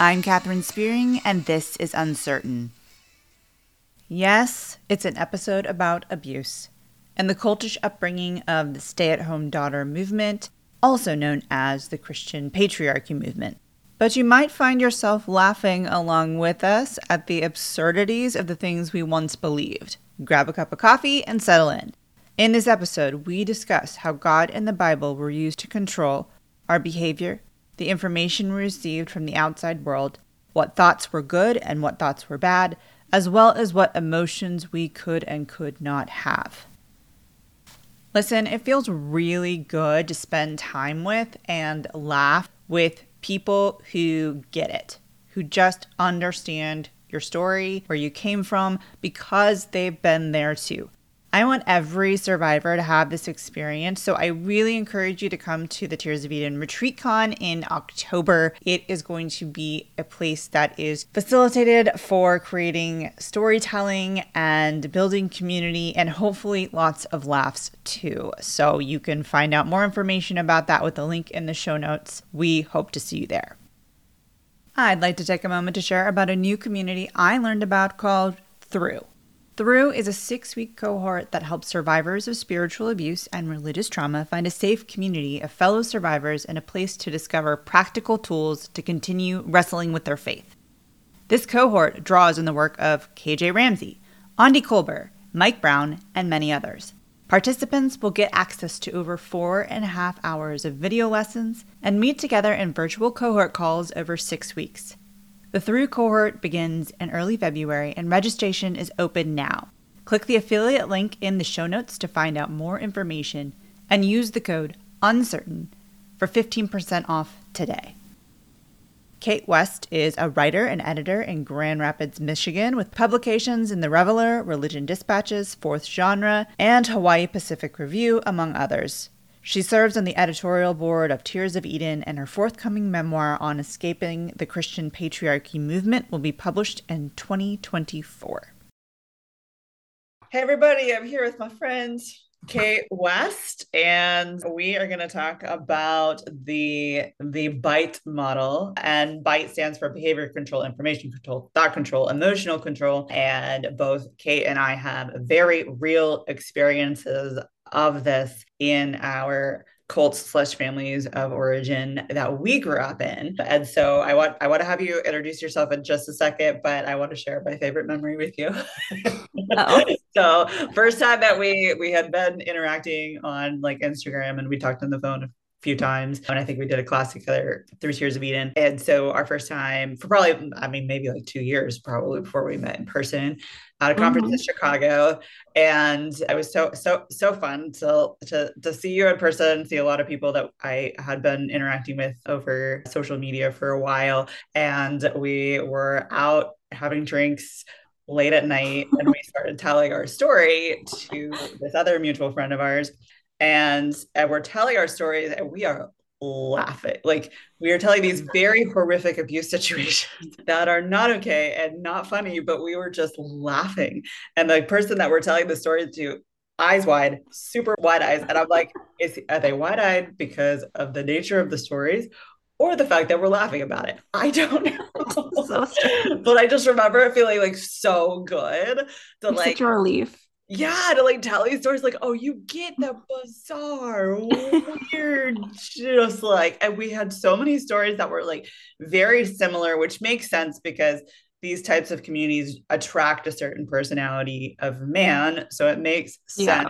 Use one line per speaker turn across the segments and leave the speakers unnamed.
I'm Katherine Spearing, and this is Uncertain. Yes, it's an episode about abuse and the cultish upbringing of the stay at home daughter movement, also known as the Christian patriarchy movement. But you might find yourself laughing along with us at the absurdities of the things we once believed. Grab a cup of coffee and settle in. In this episode, we discuss how God and the Bible were used to control our behavior, the information we received from the outside world, what thoughts were good and what thoughts were bad, as well as what emotions we could and could not have. Listen, it feels really good to spend time with and laugh with people who get it, who just understand your story, where you came from, because they've been there too. I want every survivor to have this experience. So I really encourage you to come to the Tears of Eden Retreat Con in October. It is going to be a place that is facilitated for creating storytelling and building community and hopefully lots of laughs too. So you can find out more information about that with the link in the show notes. We hope to see you there. I'd like to take a moment to share about a new community I learned about called Through. Through is a six week cohort that helps survivors of spiritual abuse and religious trauma find a safe community of fellow survivors and a place to discover practical tools to continue wrestling with their faith. This cohort draws on the work of KJ Ramsey, Andy Kolber, Mike Brown, and many others. Participants will get access to over four and a half hours of video lessons and meet together in virtual cohort calls over six weeks. The Through cohort begins in early February and registration is open now. Click the affiliate link in the show notes to find out more information and use the code UNCERTAIN for 15% off today. Kate West is a writer and editor in Grand Rapids, Michigan, with publications in The Revealer, Religion Dispatches, Fourth Genre, and Hawaii Pacific Review, among others. She serves on the editorial board of Tears of Eden, and her forthcoming memoir on escaping the Christian patriarchy movement will be published in 2024. Hey, everybody, I'm here with my friend Kate West, and we are going to talk about the the BITE model. And BITE stands for behavior control, information control, thought control, emotional control. And both Kate and I have very real experiences of this in our cults slash families of origin that we grew up in. And so I want I want to have you introduce yourself in just a second, but I want to share my favorite memory with you. so first time that we we had been interacting on like Instagram and we talked on the phone few times. And I think we did a class together through Tears of Eden. And so our first time for probably, I mean, maybe like two years probably before we met in person at a conference mm-hmm. in Chicago. And it was so, so, so fun to, to, to see you in person, see a lot of people that I had been interacting with over social media for a while. And we were out having drinks late at night and we started telling our story to this other mutual friend of ours and, and we're telling our stories and we are laughing. Like we are telling these very horrific abuse situations that are not okay and not funny but we were just laughing. And the person that we're telling the story to eyes wide super wide eyes. And i'm like is are they wide eyed because of the nature of the stories or the fact that we're laughing about it? I don't know. So but i just remember feeling like so good to
like such a relief
yeah, to like tell these stories, like, oh, you get the bizarre, weird, just like, and we had so many stories that were like very similar, which makes sense because these types of communities attract a certain personality of man. So it makes sense yeah.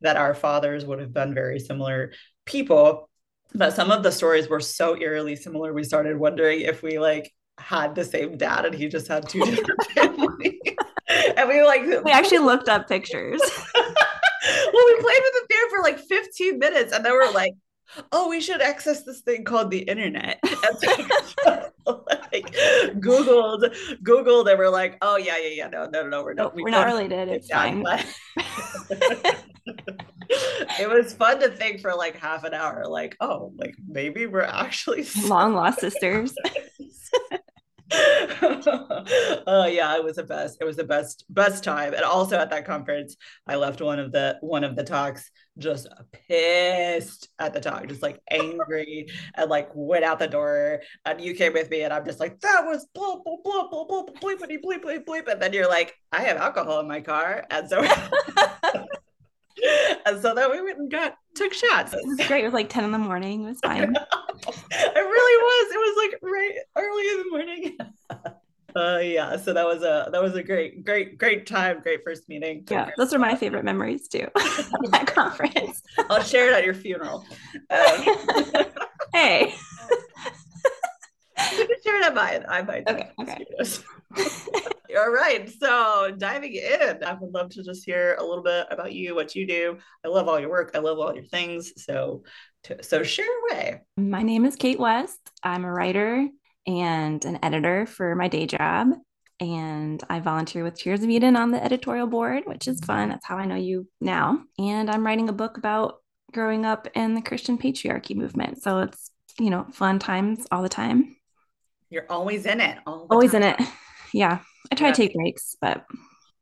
that our fathers would have been very similar people. But some of the stories were so eerily similar, we started wondering if we like had the same dad and he just had two different. And we like
we actually looked up pictures.
well, we played with the bear for like 15 minutes and then we're like, oh, we should access this thing called the internet. like Googled, Googled, and we're like, oh yeah, yeah, yeah, no, no, no, no we're not,
we are not related. It's fine.
it was fun to think for like half an hour, like, oh, like maybe we're actually
long lost sisters.
oh yeah, it was the best. It was the best best time. And also at that conference, I left one of the one of the talks just pissed at the talk, just like angry and like went out the door. And you came with me, and I'm just like, that was blah blah blah blah blah bleepity bleep bleep bleep. And then you're like, I have alcohol in my car, and so. and so then we went and got took shots.
It was great. It was like 10 in the morning. It was fine.
it really was. It was like right early in the morning. uh yeah so that was a that was a great great great time great first meeting.
Yeah those are my favorite memories too that conference.
I'll share it at your funeral. Um,
hey.
You can share it at mine. I might
okay okay.
all right so diving in i would love to just hear a little bit about you what you do. I love all your work. I love all your things so to, so share away
my name is kate west i'm a writer and an editor for my day job. And I volunteer with Tears of Eden on the editorial board, which is fun. That's how I know you now. And I'm writing a book about growing up in the Christian patriarchy movement. So it's, you know, fun times all the time.
You're always in it.
always time. in it. Yeah. I try yeah. to take breaks, but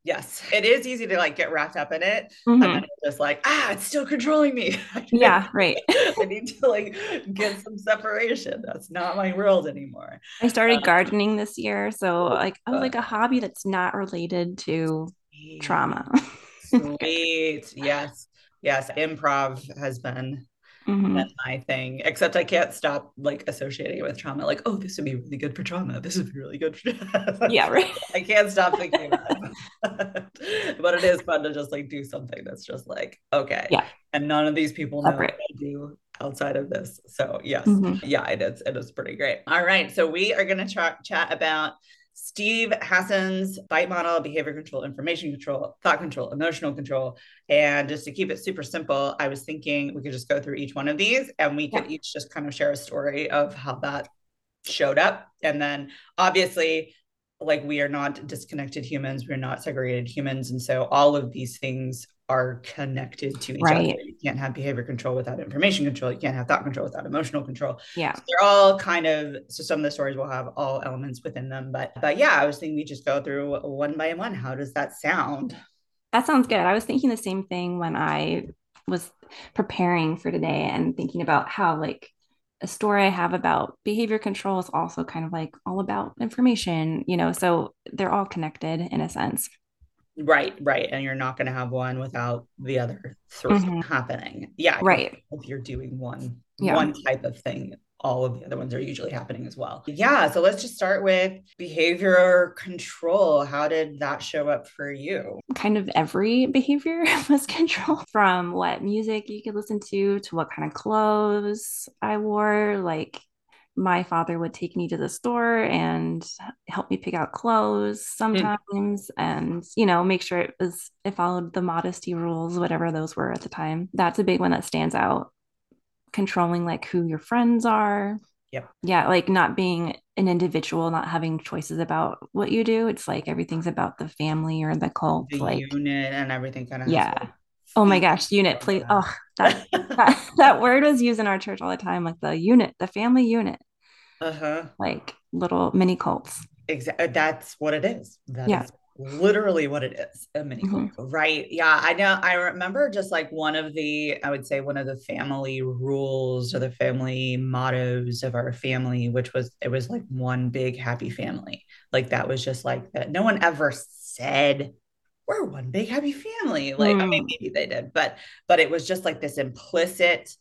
Yes, it is easy to like get wrapped up in it, mm-hmm. and then just like ah, it's still controlling me.
yeah, right.
I need to like get some separation. That's not my world anymore.
I started um, gardening this year, so like I was like a hobby that's not related to sweet. trauma.
sweet, yes, yes. Improv has been Mm-hmm. That's my thing. Except I can't stop like associating it with trauma. Like, oh, this would be really good for trauma. This would be really good. For...
yeah, right.
I can't stop thinking about it. but it is fun to just like do something that's just like okay.
Yeah.
And none of these people know Separate. what I do outside of this. So yes, mm-hmm. yeah, it is. It is pretty great. All right, so we are going to ch- chat about Steve Hassan's bite model, behavior control, information control, thought control, emotional control. And just to keep it super simple, I was thinking we could just go through each one of these and we could yeah. each just kind of share a story of how that showed up. And then obviously, like we are not disconnected humans, we're not segregated humans. And so all of these things are connected to each right. other. You can't have behavior control without information control. You can't have thought control without emotional control.
Yeah.
So they're all kind of so some of the stories will have all elements within them. But but yeah, I was thinking we just go through one by one. How does that sound?
That sounds good. I was thinking the same thing when I was preparing for today and thinking about how like a story I have about behavior control is also kind of like all about information, you know, so they're all connected in a sense.
Right, right. And you're not going to have one without the other 3 mm-hmm. happening. Yeah.
Right.
If you're doing one, yeah. one type of thing, all of the other ones are usually happening as well. Yeah. So let's just start with behavior control. How did that show up for you?
Kind of every behavior was control from what music you could listen to to what kind of clothes I wore. Like my father would take me to the store and help me pick out clothes hmm. sometimes mm. and you know make sure it was it followed the modesty rules whatever those were at the time that's a big one that stands out controlling like who your friends are
yep
yeah like not being an individual not having choices about what you do it's like everything's about the family or the cult
the
like
unit and everything kind of
yeah Oh my gosh, unit, please. Oh, that, that, that word was used in our church all the time, like the unit, the family unit.
Uh-huh.
Like little mini cults.
Exactly. That's what it is. That
yeah.
Is literally what it is a mini cult. Mm-hmm. Right. Yeah. I know. I remember just like one of the, I would say one of the family rules or the family mottos of our family, which was, it was like one big happy family. Like that was just like that. No one ever said, we're one big happy family. Like, mm. I mean, mm. maybe they did, but, but it was just like this implicit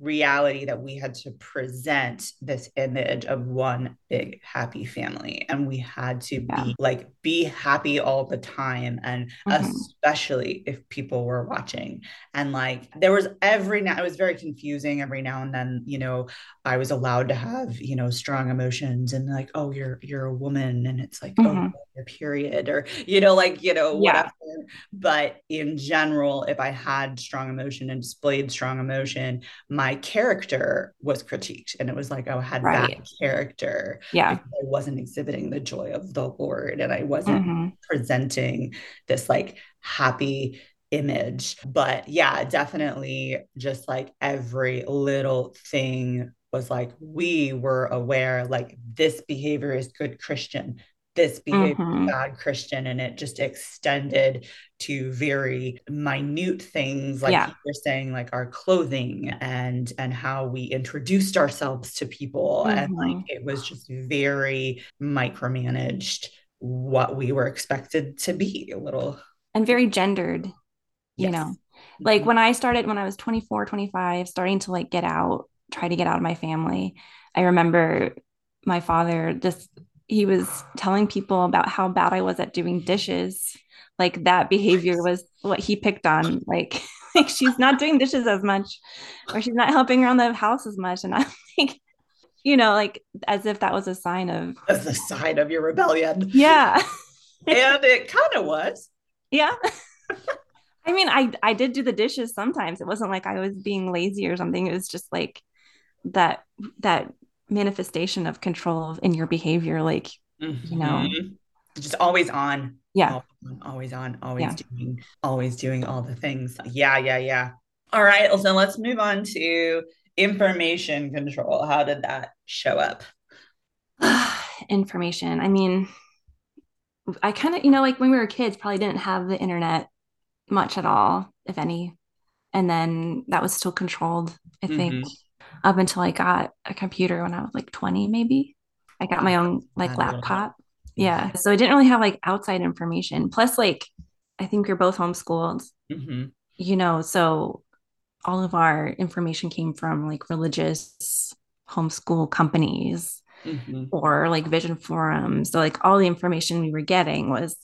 reality that we had to present this image of one big happy family and we had to yeah. be like be happy all the time and mm-hmm. especially if people were watching and like there was every now it was very confusing every now and then you know i was allowed to have you know strong emotions and like oh you're you're a woman and it's like oh, mm-hmm. oh your period or you know like you know yeah. whatever but in general if i had strong emotion and displayed strong emotion my character was critiqued and it was like oh, i had right. that character
yeah
i wasn't exhibiting the joy of the lord and i wasn't mm-hmm. presenting this like happy image but yeah definitely just like every little thing was like we were aware like this behavior is good christian this behavior mm-hmm. bad Christian, and it just extended to very minute things like yeah. you were saying, like our clothing and and how we introduced ourselves to people. Mm-hmm. And like mm-hmm. it was just very micromanaged what we were expected to be a little
and very gendered, you yes. know. Like mm-hmm. when I started when I was 24, 25, starting to like get out, try to get out of my family. I remember my father just he was telling people about how bad I was at doing dishes. Like that behavior was what he picked on. Like, like she's not doing dishes as much, or she's not helping around the house as much. And I'm like, you know, like as if that was a sign of
as a sign of your rebellion.
Yeah.
and it kind of was.
Yeah. I mean, I I did do the dishes sometimes. It wasn't like I was being lazy or something. It was just like that that manifestation of control in your behavior like mm-hmm. you know.
Just always on.
Yeah.
Always on always yeah. doing always doing all the things. Yeah yeah yeah. All right so let's move on to information control. How did that show up?
Information. I mean i kind of you know like when we were kids probably didn't have the internet much at all if any. And then that was still controlled i think. Mm-hmm up until I got a computer when I was like 20, maybe. I got my own like laptop. Yeah. So I didn't really have like outside information. Plus, like, I think we are both homeschooled, mm-hmm. you know, so all of our information came from like religious homeschool companies mm-hmm. or like vision forums. So, like, all the information we were getting was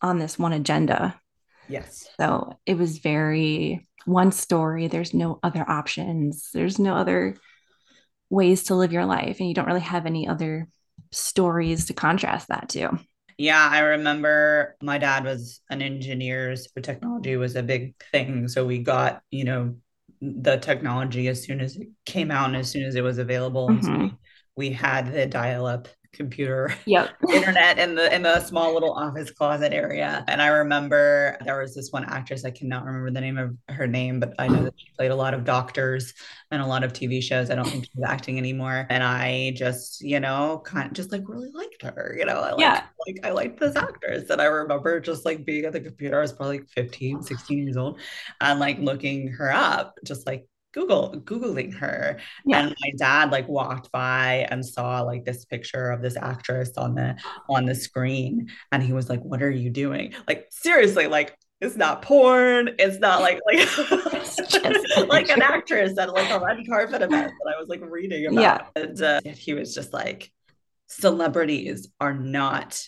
on this one agenda.
Yes.
So it was very one story. There's no other options. There's no other ways to live your life. And you don't really have any other stories to contrast that to.
Yeah, I remember my dad was an engineer, so technology was a big thing. So we got, you know, the technology as soon as it came out and as soon as it was available. Mm-hmm. So we, had the dial up computer
yep.
internet in the in the small little office closet area. And i remember there was this one actress i cannot remember the name of her name but i know that she played a lot of doctors and a lot of tv shows. I don't think she's acting anymore. And i just you know kind of just like really liked her you know? I like yeah. like i liked this actress. And i remember just like being at the computer i was probably like 15 16 years old and like looking her up just like Google Googling her. Yeah. And my dad like walked by and saw like this picture of this actress on the on the screen. And he was like, What are you doing? Like seriously, like it's not porn. It's not like like like an actress at like a red carpet event that I was like reading about.
Yeah.
And uh, he was just like, celebrities are not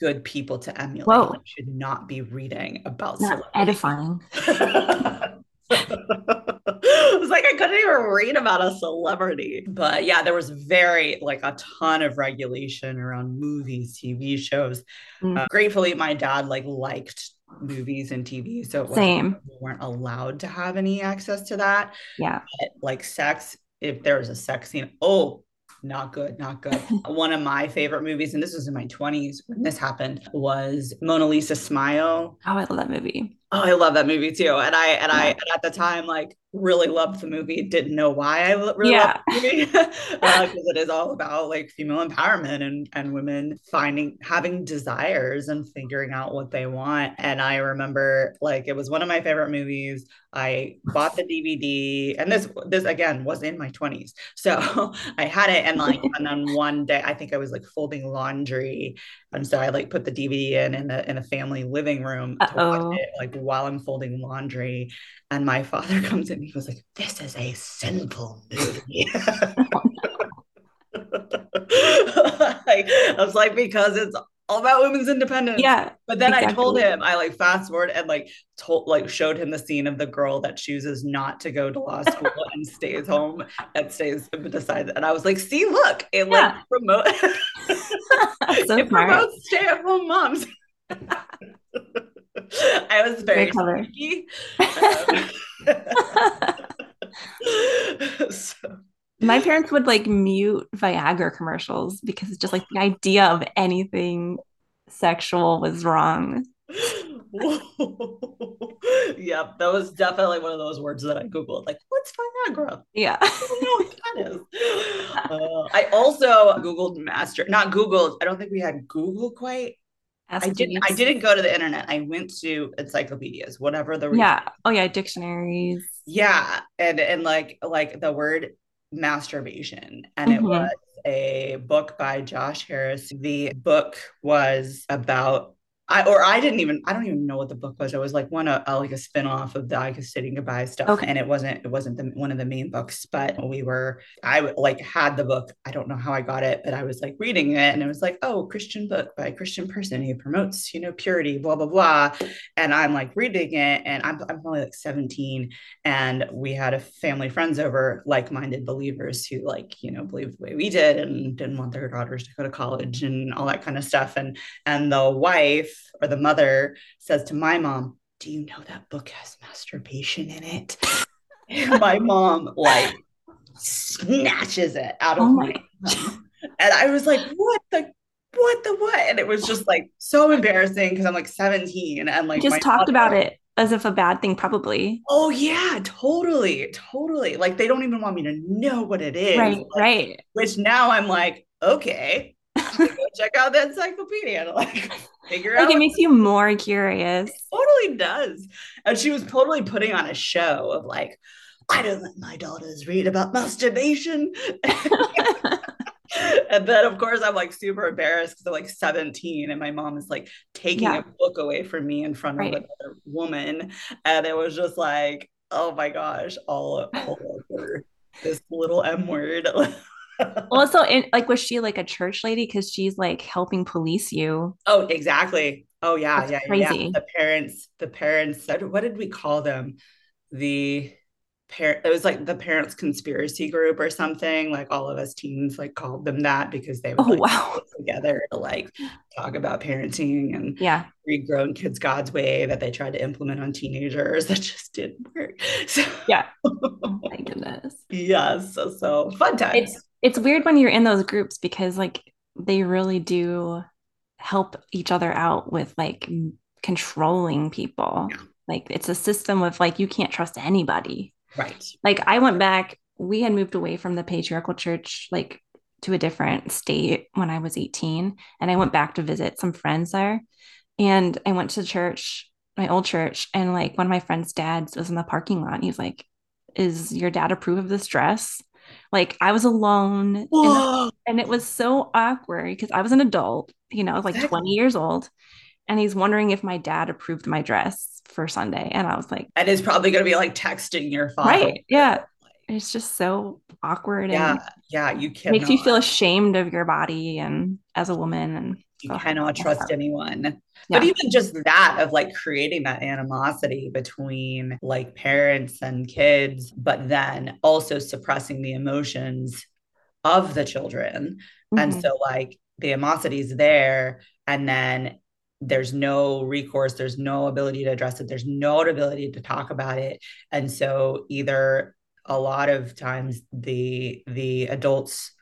good people to emulate. Whoa. should not be reading about
not edifying.
it was like I couldn't even read about a celebrity. But yeah, there was very like a ton of regulation around movies, TV shows. Mm. Uh, gratefully, my dad like liked movies and TV, so it
same
we weren't allowed to have any access to that.
Yeah,
but, like sex, if there was a sex scene, oh not good, not good. One of my favorite movies, and this was in my 20s when this happened, was Mona Lisa Smile.
Oh, I love that movie.
Oh, I love that movie too. And I and. I and at the time like really loved the movie. Didn't know why I really yeah. loved the movie because uh, it is all about like female empowerment and and women finding having desires and figuring out what they want. And I remember like it was one of my favorite movies. I bought the DVD, and this this again was in my twenties, so I had it. And like and then one day I think I was like folding laundry, and so I like put the DVD in in the in the family living room it like while I'm folding laundry. And my father comes in, he was like, This is a sinful movie. like, I was like, because it's all about women's independence.
Yeah.
But then exactly. I told him, I like fast forward and like told like showed him the scene of the girl that chooses not to go to law school and stays home and stays decides. And I was like, see, look, it yeah. like promote so it smart. promotes stay-at-home moms. I was very, very
um, so. My parents would like mute Viagra commercials because just like the idea of anything sexual was wrong.
yep, that was definitely one of those words that I googled. Like, what's Viagra?
Yeah,
I don't know what that is. Uh, I also googled master, not googled. I don't think we had Google quite.
Ask
I didn't. I didn't go to the internet. I went to encyclopedias, whatever the
Yeah. Oh yeah, dictionaries.
yeah, and and like like the word masturbation, and it
Mhm.
was a book by Josh Harris. The book was about I or I didn't even I don't even know what the book was. It was like one of uh, like a spin-off of the I Kissed Dating Goodbye stuff.
Okay.
And it wasn't it wasn't the, one of the main books, but we were I like had the book. I don't know how I got it, but I was like reading it and it was like, oh, Christian book by a Christian person who promotes, you know, purity, blah, blah, blah. And I'm like reading it and I'm I'm only like 17 and we had a family friends over like-minded believers who like you know believed the way we did and didn't want their daughters to go to college and all that kind of stuff and and the wife or the mother says to my mom do you know that book has masturbation in it my mom like snatches it out of
Oh
my and i was like what the what the what and it was just like so embarrassing because i'm like 17 and like
Just talked about it as if a bad thing, probably.
Oh yeah, totally, totally. Like they don't even want me to know what it is.
Right,
Like,
right.
Which now I'm like, okay, I'm gonna go check out the encyclopedia to like figure
Like
out.
it makes you more curious.
it totally does. And she was totally putting on a show of like, I don't let my daughters read about masturbation. and then of course I'm like super embarrassed because I'm like 17 and my mom is like taking
Yeah.
a book away from me in front
Right.
of another woman. And it was just like, oh my gosh, all, all over this little M word.
Also, in, like, was she like a church lady? Because she's like helping police you.
oh, exactly. Oh yeah,
That's
yeah, yeah, yeah.
crazy.
The parents, the parents, what did we call them? The parent it was like the parents conspiracy group or something like all of us teens like called them that because they would
Oh
like
wow.
together to like talk about parenting and
Yeah.
read growing kids god's way that they tried to implement on teenagers that just didn't work so
Yeah. Oh my goodness.
yes so, so fun times
It's it's weird when you're in those groups because like they really do help each other out with like controlling people.
Yeah.
Like it's a system of like you can't trust anybody.
right
Like I went back, we had moved away from the patriarchal church like to a different state when I was 18 and I went back to visit some friends there. And I went to church, my old church, and like one of my friends' dads was in the parking lot. And he was like, Is your dad approve of this dress? Like I was alone the and it was so awkward because I was an adult, you know, like 20 years old. And he's wondering if my dad approved my dress for Sunday. And I was like,
and it's probably going to be like texting your father
right. Yeah. It's just so awkward
yeah
and
yeah you
can
makes
you feel ashamed of your body and as a woman. And
you
oh,
cannot
yeah.
trust anyone
Yeah.
but even just that of like creating that animosity between like parents and kids but then also suppressing the emotions of the children and
Mhm.
so like the animosity is there and then there's no recourse there's no ability to address it there's no ability to talk about it and so either a lot of times the the adults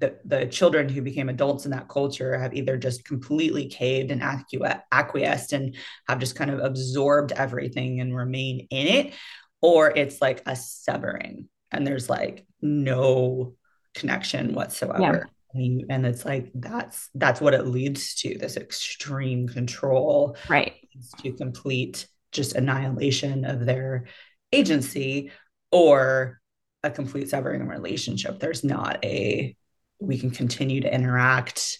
the, the children who became adults in that culture have either just completely caved and acqui- acquiesced and have just kind of absorbed everything and remain in it or it's like a severing and there's like no connection whatsoever. And, and it's like that's that's what it leads to this extreme control.
Right.
to complete just annihilation of their agency or a complete severing relationship. There's not a we can continue to interact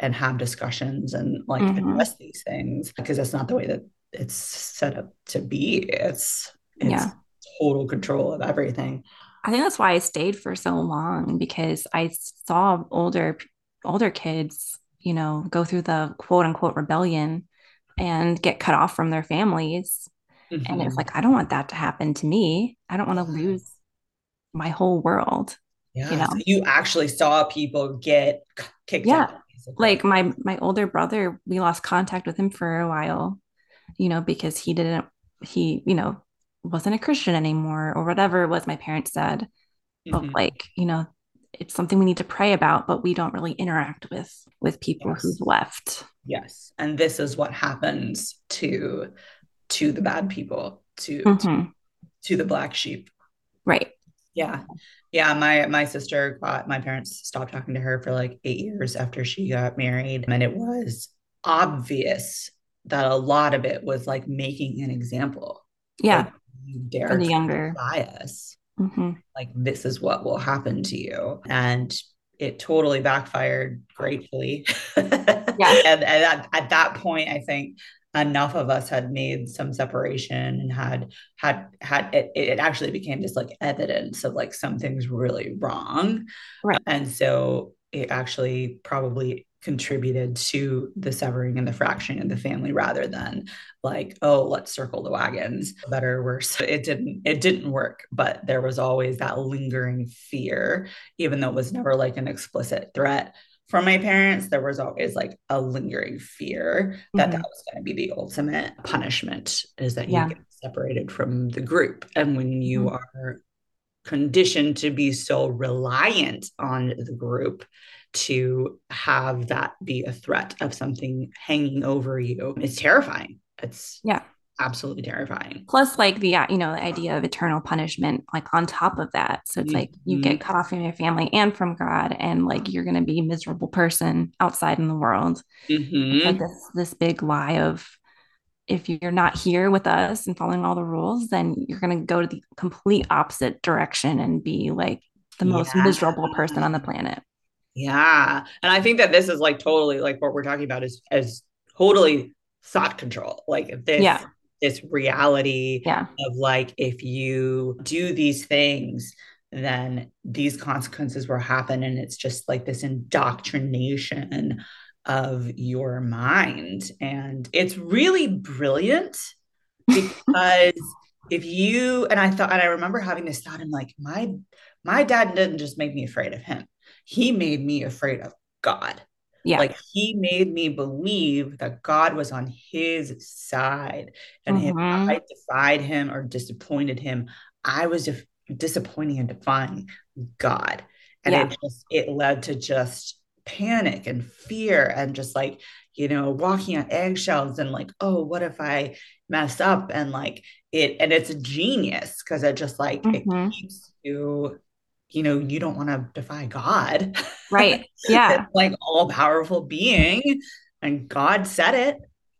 and have discussions and like
Mhm.
address these things because that's not the way that it's set up to be it's it's
Yeah.
total control of everything
I think that's why I stayed for so long because I saw older older kids, you know, go through the quote unquote rebellion and get cut off from their families. And
Mhm.
it's like, I don't want that to happen to me. I don't want to lose my whole world.
Yeah
you know?
so you actually saw people get kicked
Yeah.
out.
Like my my older brother, we lost contact with him for a while, you know, because he didn't he, you know, wasn't a Christian anymore or whatever it was my parents said. But
Mhm.
like, you know, it's something we need to pray about, but we don't really interact with with people yes. who've left.
Yes. And this is what happens to to the bad people, to, mm-hmm. to, to the black sheep.
Right.
Yeah. Yeah. My my sister got my parents stopped talking to her for like eight years after she got married. And it was obvious that a lot of it was like making an example.
Yeah. Like, you dare for the younger
bias. Mm-hmm. Like this is what will happen to you. And it totally backfired gratefully. yeah. and, and at, at that point, I think enough of us had made some separation and had had had it, it actually became just like evidence of like something's really wrong.
Right.
And so it actually probably contributed to the severing and the fracturing of the family rather than like oh let's circle the wagons better or worse. It didn't it didn't work but there was always that lingering fear even though it was never like an explicit threat from my parents there was always like a lingering fear that mm-hmm. that was going to be the ultimate punishment is that yeah. you get separated from the group and when you mm-hmm. are conditioned to be so reliant on the group to have that be a threat of something hanging over you it's terrifying it's
yeah
absolutely terrifying
plus like the you know the idea of eternal punishment like on top of that so it's mm-hmm. like you get mm-hmm. cut off from your family and from god and like you're going to be a miserable person outside in the world mm-hmm. like this this big lie of if you're not here with us and following all the rules then you're going to go to the complete opposite direction and be like the most yeah. miserable person on the planet
yeah. And I think that this is like totally like what we're talking about is as totally thought control. Like this yeah. This reality
yeah.
of like if you do these things, then these consequences will happen. And it's just like this indoctrination of your mind. And it's really brilliant because if you and I thought and I remember having this thought, I'm like, my my dad didn't just make me afraid of him he made me afraid of God.
Yeah.
Like he made me believe that God was on his side. And mm-hmm. if I defied him or disappointed him, I was def- disappointing and defying God. And yeah. it just it led to just panic and fear and just like, you know, walking on eggshells and like, oh, what if I mess up? And like it, and it's a genius because it just like mm-hmm. it keeps you you know, you don't want to defy God.
Right. Yeah.
like all powerful being. And God said it.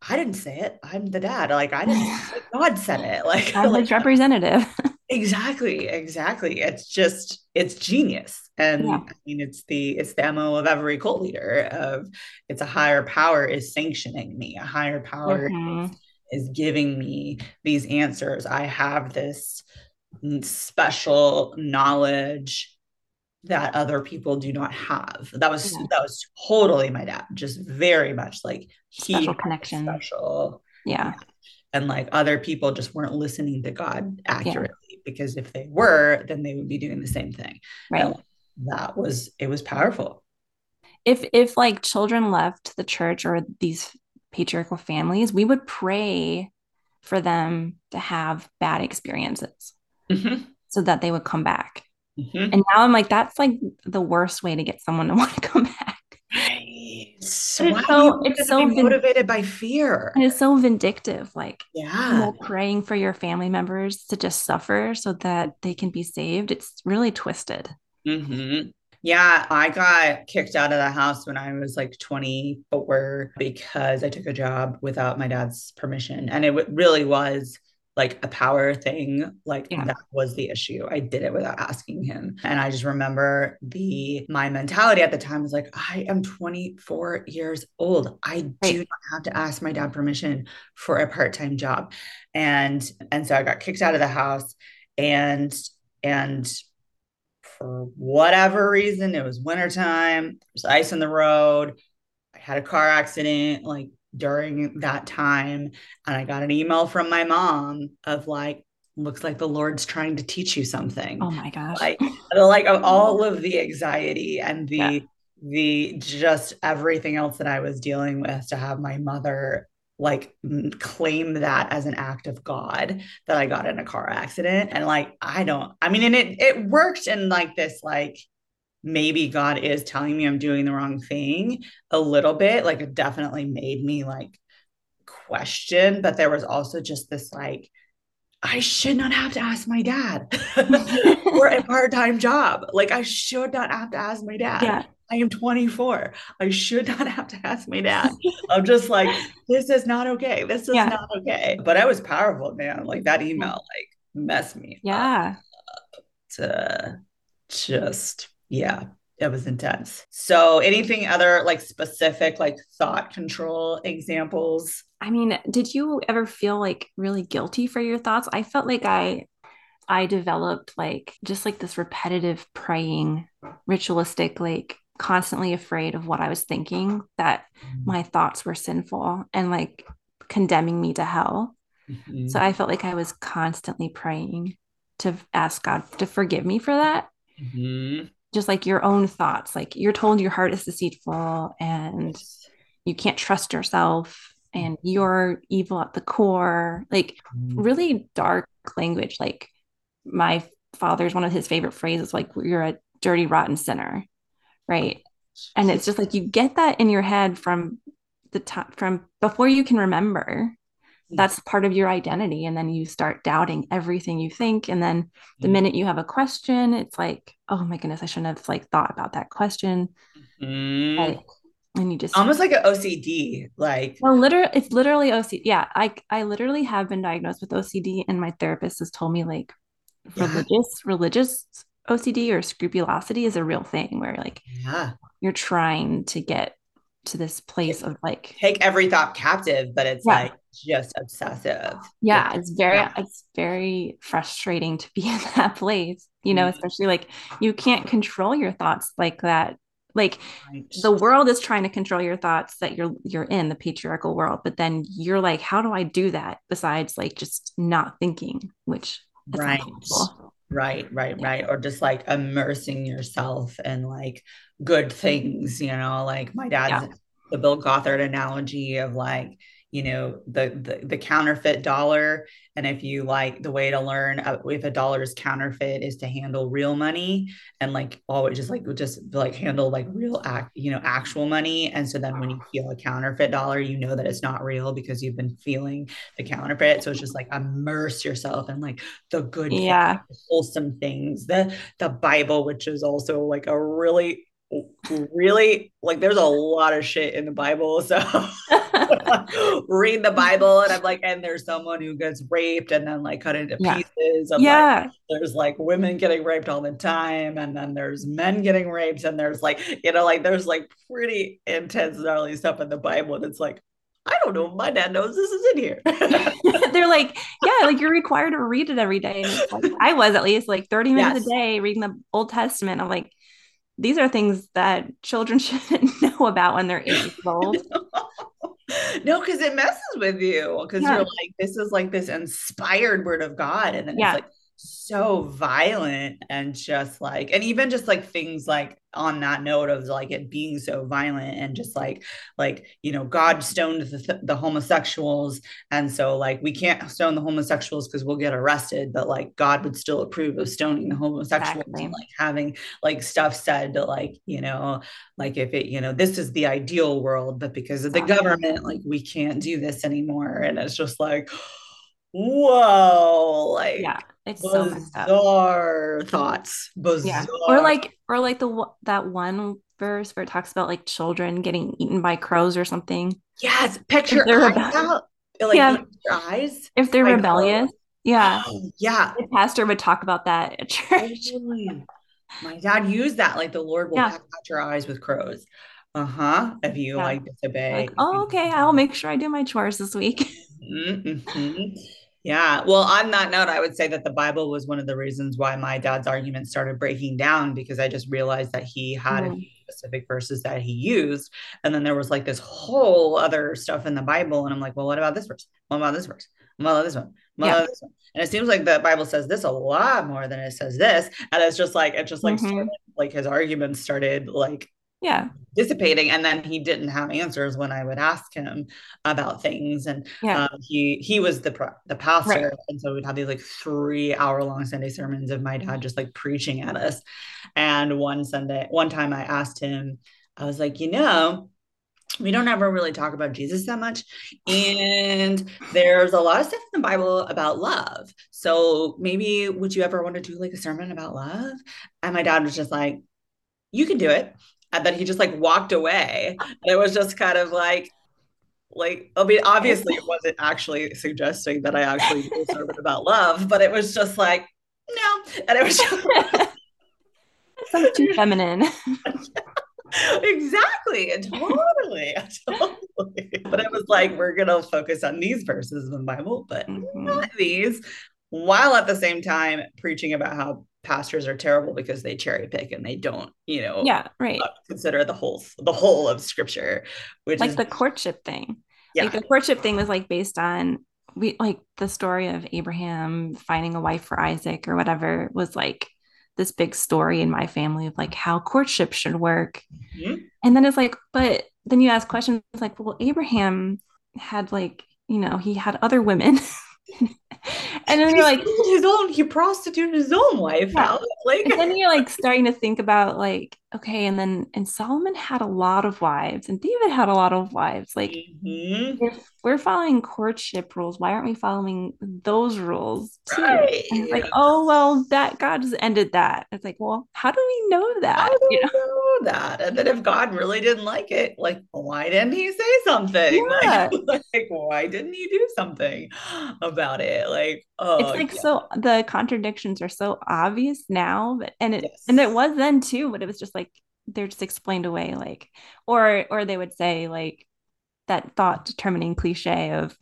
I didn't say it. I'm the dad. Like I didn't God said it. Like
I'm
like,
representative.
exactly. Exactly. It's just it's genius. And yeah. I mean it's the it's the MO of every cult leader of it's a higher power is sanctioning me. A higher power mm-hmm. is, is giving me these answers. I have this special knowledge that other people do not have. That was yeah. that was totally my dad, just very much like
he special connection.
Special.
Yeah.
And like other people just weren't listening to God accurately yeah. because if they were, then they would be doing the same thing.
Right. And
that was it was powerful.
If if like children left the church or these patriarchal families, we would pray for them to have bad experiences mm-hmm. so that they would come back. Mm-hmm. And now I'm like, that's like the worst way to get someone to want to come back.
So it's so, it's so motivated by fear.
And it's so vindictive. Like,
yeah, you know,
praying for your family members to just suffer so that they can be saved. It's really twisted.
Mm-hmm. Yeah, I got kicked out of the house when I was like 24 because I took a job without my dad's permission. And it really was like a power thing like yeah. that was the issue i did it without asking him and i just remember the my mentality at the time was like i am 24 years old i right. do not have to ask my dad permission for a part-time job and and so i got kicked out of the house and and for whatever reason it was wintertime there's ice on the road i had a car accident like during that time and I got an email from my mom of like looks like the Lord's trying to teach you something.
Oh my gosh.
Like like all of the anxiety and the yeah. the just everything else that I was dealing with to have my mother like claim that as an act of God that I got in a car accident and like I don't I mean and it it worked in like this like maybe God is telling me I'm doing the wrong thing a little bit. Like it definitely made me like question, but there was also just this like, I should not have to ask my dad for a part time job. Like, I should not have to ask my dad.
Yeah.
I am 24. I should not have to ask my dad. I'm just like, this is not okay. This is
Yeah.
not okay. But I was powerful, man. Like, that email, like, messed me up
Yeah.
to just yeah it was intense so anything other like specific like thought control examples
I mean, did you ever feel like really guilty for your thoughts? I felt like I I developed like just like this repetitive praying, ritualistic, like constantly afraid of what I was thinking, that my thoughts were sinful and like condemning me to hell.
Mhm.
So I felt like I was constantly praying to ask God to forgive me for that.
Mhm.
Just like your own thoughts, like you're told your heart is deceitful and you can't trust yourself and you're evil at the core. Like mm. really dark language. Like my father's one of his favorite phrases, like you're a dirty, rotten sinner. Right. And it's just like you get that in your head from the top from before you can remember. That's part of your identity. And then you start doubting everything you think. And then the
Mhm.
minute you have a question, it's like, oh my goodness, I shouldn't have like thought about that question.
Mhm.
Like, and you just
almost like an ocd like
well, literally, it's literally OCD. Yeah, I I literally have been diagnosed with OCD, and my therapist has told me like
Yeah.
religious religious OCD or scrupulosity is a real thing where like
yeah
you're trying to get to this place of like
take every thought captive but it's
Yeah.
like just obsessive
yeah, it's very
Yeah.
it's very frustrating to be in that place, you know,
Mhm.
especially like you can't control your thoughts like that. Like
Right.
the world is trying to control your thoughts that you're you're in the patriarchal world but then you're like how do i do that besides like just not thinking which
right right right
Yeah.
right or just like immersing yourself in like good things you know like my dad's
Yeah.
the bill gothard analogy of like you know the, the the counterfeit dollar. And if you like the way to learn uh, if a dollar is counterfeit is to handle real money and like always just like just like handle like real act you know actual money. And so then when you feel a counterfeit dollar you know that it's not real because you've been feeling the counterfeit. So it's just like immerse yourself in like the good things,
yeah.
the wholesome things the the bible which is also like a really really like there's a lot of shit in the bible. So read the bible and i'm like and there's someone who gets raped and then like cut into
Yeah.
pieces of like
yeah
there's like women getting raped all the time and then there's men getting raped and there's like you know like there's like pretty intense gnarly stuff in the bible and it's like i don't know if my dad knows this is in here
they're like yeah like you're required to read it every day like i was at least like 30 minutes
Yes.
a day reading the old testament i'm like these are things that children shouldn't know about when they're eight years old
no because it messes with you because
Yeah.
you're like this is like this inspired word of god and then
Yeah.
it's like so violent and just like and even just like things like on that note of like it being so violent and just like like you know god stoned the, the homosexuals and so like we can't stone the homosexuals because we'll get arrested but like god would still approve of stoning the homosexuals
Exactly.
and like having like stuff said to like you know like if it you know this is the ideal world but because of the
Exactly.
government like we can't do this anymore and it's just like whoa like
yeah it's so messed up
bizarre thoughts bizarre
Yeah. Or like or like the that one verse where it talks about like children getting eaten by crows or something.
yes picture
they're
eyes out like
Yeah.
your eyes
If they're rebellious. Yeah.
Oh, yeah
The pastor would talk about that at church.
My dad used that like the lord will
Yeah.
out your eyes with crows uh-huh if you
Yeah.
like disobey
Like, oh, okay, I'll make sure I do my chores this week.
Mhm. Yeah. Well, on that note, I would say that the Bible was one of the reasons why my dad's argument started breaking down because I just realized that he had a
Mm.
few specific verses that he used. And then there was like this whole other stuff in the Bible. And I'm like, well, what about this verse? What about this verse? What about this one? What
Yeah.
about this one? And it seems like the Bible says this a lot more than it says this. And it's just like, it just like,
Mhm.
started, like his arguments started like
yeah.
dissipating and then he didn't have answers when i would ask him about things and
yeah.
um, he he was the the pastor
Right.
and so we'd have these like three hour long sunday sermons of my dad just like preaching at us. And one sunday one time i asked him i was like you know we don't ever really talk about jesus that much and there's a lot of stuff in the bible about love. So maybe would you ever want to do like a sermon about love? And my dad was just like you can do it and then he just like walked away. And it was just kind of like like i mean obviously it wasn't actually suggesting that i actually do a sermon about love but it was just like no. And it was just
Sounds too feminine.
exactly. Totally. Totally. But it was like we're gonna focus on these verses in the bible but
Mhm.
not these while at the same time preaching about how pastors are terrible because they cherry pick and they don't you know
Yeah, right.
consider the whole the whole of scripture which
Like
is
the courtship thing.
yeah
Like the courtship thing was like based on we like the story of Abraham finding a wife for Isaac or whatever was like this big story in my family of like how courtship should work.
Mhm.
And then it's like, but then you ask questions like, well, Abraham had like, you know, he had other women. and then you're like,
his own he prostituted his own wife
Yeah.
out like
and then you're like starting to think about like, okay, and then and Solomon had a lot of wives, and David had a lot of wives. Like,
Mhm.
if we're following courtship rules, why aren't we following those rules too?
Right.
Like, oh well, that God just ended that. It's like, well, how do we know that?
How do
You
you
know?
know that? And then if God really didn't like it, like, why didn't he say something?
Yeah.
Like, like, why didn't he do something about it? Like, oh,
It's like
yeah.
so the contradictions are so obvious now, but and it
Yes.
and it was then too, but it was just like they're just explained away, like or or they would say like that thought terminating cliche of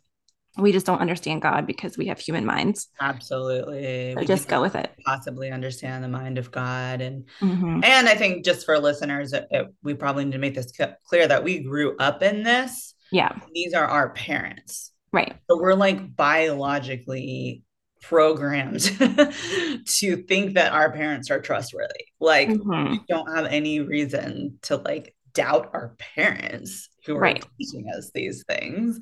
we just don't understand God because we have human minds.
absolutely.
So
We
just go with it.
possibly understand the mind of God. And
Mhm.
and I think just for listeners, it, it- we probably need to make this clear that we grew up in this.
Yeah,
These are our parents.
Right.
So we're like biologically programmed to think that our parents are trustworthy. Like
Mhm.
we don't have any reason to like doubt our parents who are
Right.
teaching us these things.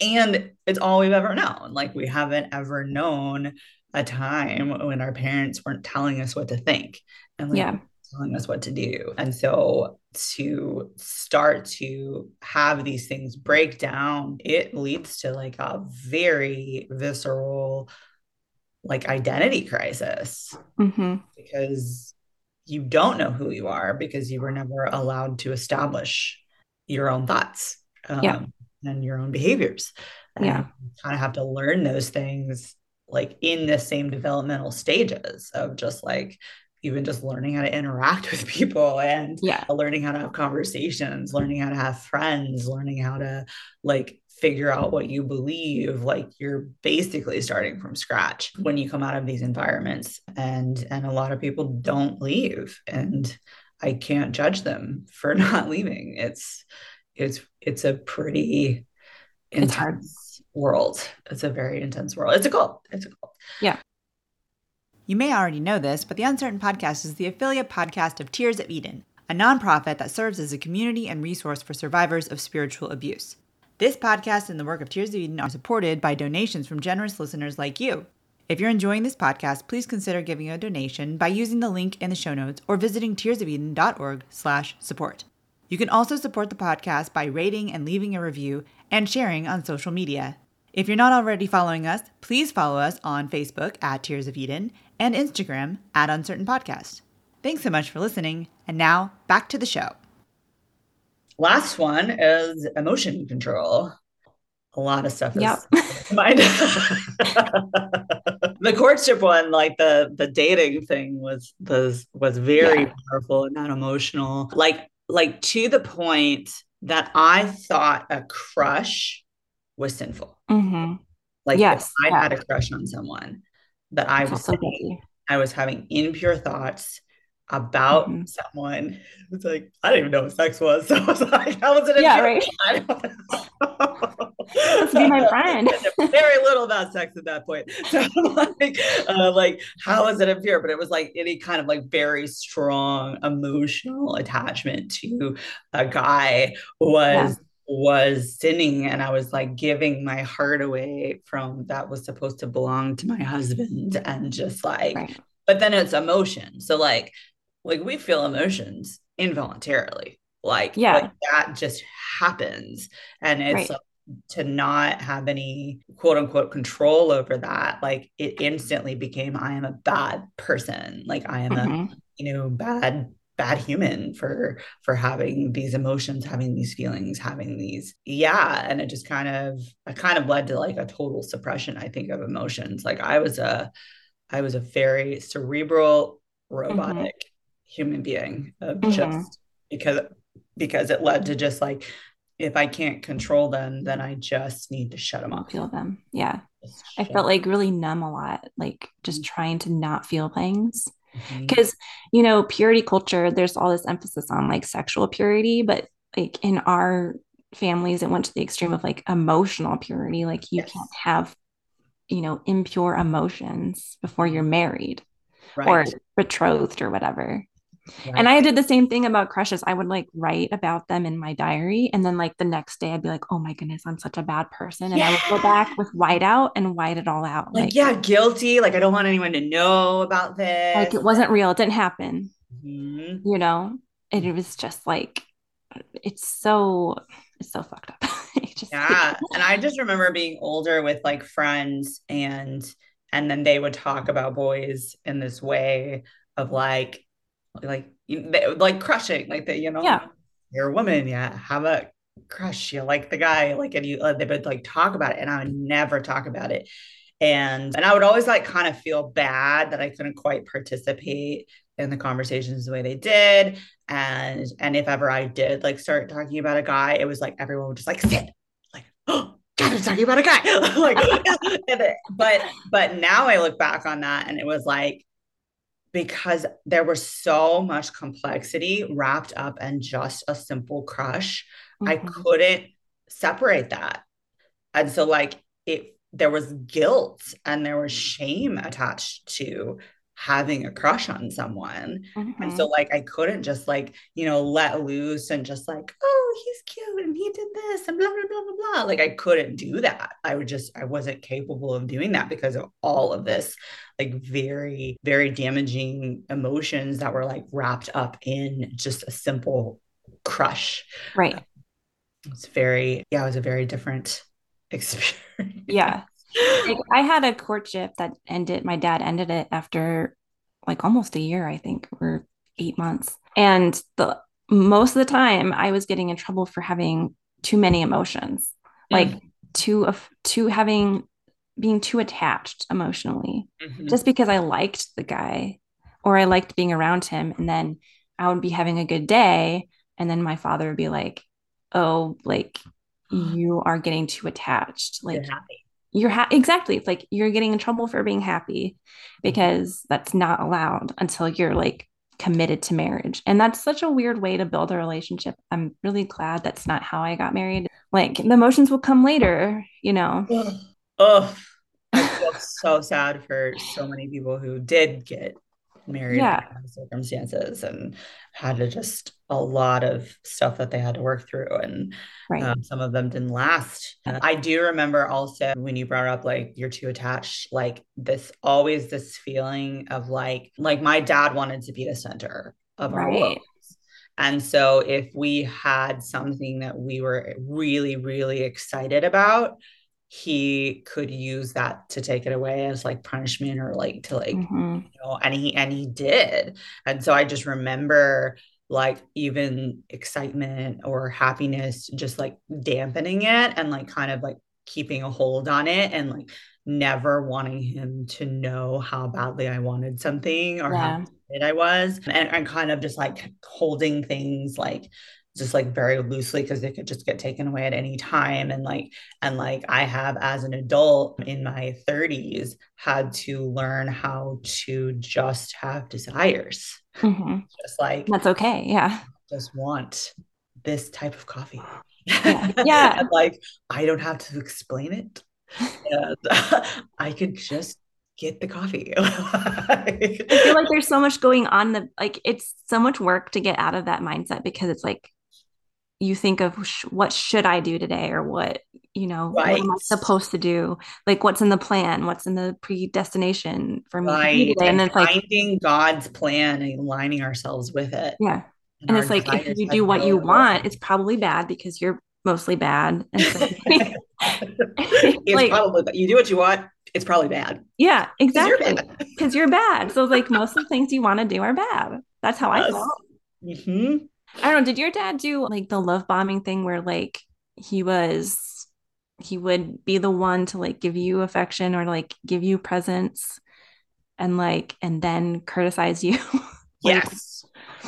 And it's all we've ever known. Like we haven't ever known a time when our parents weren't telling us what to think and like
Yeah.
Telling us what to do. And so to start to have these things break down, it leads to like a very visceral like identity crisis
Mhm.
because you don't know who you are because you were never allowed to establish your own thoughts um,
Yeah.
and your own behaviors. And
Yeah.
you kind of have to learn those things like in the same developmental stages of just like even just learning how to interact with people and
Yeah.
learning how to have conversations, learning how to have friends, learning how to like figure out what you believe like you're basically starting from scratch when you come out of these environments. And and a lot of people don't leave and I can't judge them for not leaving. It's it's it's a pretty
It's
intense world. It's a very intense world. It's a cult. It's a cult
You may already know this, but the Uncertain Podcast is the affiliate podcast of Tears of Eden, a nonprofit that serves as a community and resource for survivors of spiritual abuse. This podcast and the work of Tears of Eden are supported by donations from generous listeners like you. If you're enjoying this podcast, please consider giving a donation by using the link in the show notes or visiting tearsofeden.org/support. You can also support the podcast by rating and leaving a review and sharing on social media. If you're not already following us, please follow us on Facebook at Tears of Eden and Instagram at Uncertain Podcast. Thanks so much for listening. And now back to the show.
last one is emotion control a lot of stuff is
Yep.
mind the courtship one like the the dating thing was was was very
Yeah.
powerful and not emotional like like to the point that i thought a crush was sinful
Mhm.
like
Yes,
if i
yeah.
had a crush on someone that i was saying i was having impure thoughts about
Mhm.
someone it's like i didn't even know what sex was so i was like how was it
Yeah,
impure?
right.
I don't know.
Let's be my friend.
Very little about sex at that point. So like, uh, like, how is it impure? But it was like any kind of like very strong emotional attachment to a guy was. Was sinning, and I was like giving my heart away from that was supposed to belong to my husband, and just like, right. but then it's emotion. So like, like we feel emotions involuntarily like
yeah
like that just happens and it's right. like, to not have any quote unquote control over that like it instantly became i am a bad person like i am mm-hmm. a you know bad bad human for for having these emotions having these feelings having these yeah and it just kind of it kind of led to like a total suppression i think of emotions like i was a i was a very cerebral robotic mm-hmm. human being of mm-hmm. just because because it led to just like if I can't control them, then I just need to shut them off.
Feel them. Yeah. I felt like really numb a lot, like just mm-hmm. trying to not feel things. Because, mm-hmm. you know, purity culture, there's all this emphasis on like sexual purity, but like in our families, it went to the extreme of like emotional purity. Like you yes. can't have, you know, impure emotions before you're married right. or betrothed or whatever. And I did the same thing about crushes. I would like write about them in my diary. And then like the next day I'd be like, oh my goodness, I'm such a bad person. And yeah. I would go back with whiteout and white it all out.
Like, like, yeah, guilty. Like I don't want anyone to know about this.
Like it wasn't real. It didn't happen. Mm-hmm. You know? And it was just like it's so it's so fucked up.
just, yeah. and I just remember being older with like friends and and then they would talk about boys in this way of like like like crushing like that you know?
Yeah.
You're a woman yeah have a crush you like the guy like and you uh, they would like talk about it and i would never talk about it. And and i would always like kind of feel bad that i couldn't quite participate in the conversations the way they did. And and if ever i did like start talking about a guy it was like everyone would just like sit. Like oh God, I'm talking about a guy. like, but but now I look back on that and it was like because there was so much complexity wrapped up in just a simple crush. Mm-hmm. I couldn't separate that. And so like it there was guilt and there was shame attached to having a crush on someone. Mm-hmm. And so like I couldn't just like, you know, let loose and just like, oh, he's cute and he did this and blah blah blah blah blah. Like I couldn't do that. I would just I wasn't capable of doing that because of all of this like very very damaging emotions that were like wrapped up in just a simple crush.
Right.
It's very yeah, it was a very different experience.
Yeah like I had a courtship that ended, my dad ended it after like almost a year, I think, or eight months. And the most of the time I was getting in trouble for having too many emotions, like mm. too of too having being too attached emotionally, mm-hmm. just because I liked the guy or I liked being around him. And then I would be having a good day. And then my father would be like, Oh, like you are getting too attached. Like you're ha- exactly it's like you're getting in trouble for being happy mm-hmm. because that's not allowed until you're like committed to marriage. And that's such a weird way to build a relationship. I'm really glad that's not how i got married. Like the emotions will come later you know?
Oh i feel so sad for so many people who did get married yeah. circumstances and had to just a lot of stuff that they had to work through and right. um, some of them didn't last i do remember also when you brought up like you're too attached like this always this feeling of like like my dad wanted to be the center of right. our world and so if we had something that we were really really excited about he could use that to take it away as like punishment or like to like mm-hmm. you know and he and he did and so i just remember like even excitement or happiness just like dampening it and like kind of like keeping a hold on it and like never wanting him to know how badly I wanted something or yeah. how I was and, and kind of just like holding things like just like very loosely because they could just get taken away at any time and like and like i have as an adult in my 30s had to learn how to just have desires mm-hmm. just like
that's okay yeah
just want this type of coffee
Yeah. yeah.
like, I don't have to explain it. And I could just get the coffee.
I feel like there's so much going on the like it's so much work to get out of that mindset because it's like you think of sh- what should I do today or what you know right. what am I supposed to do? Like what's in the plan? What's in the predestination for me
right. and, and then finding like, God's plan and aligning ourselves with it.
Yeah and, and it's like if you do what you want it's probably bad because you're mostly bad. And so,
it's like, probably you do what you want it's probably bad.
Yeah exactly. because you're, you're, bad. So like most of the things you want to do are bad. That's how yes. I felt. Mm-hmm. I don't know. Did your dad do like the love bombing thing where like he was he would be the one to like give you affection or like give you presents and like and then criticize you?
yes.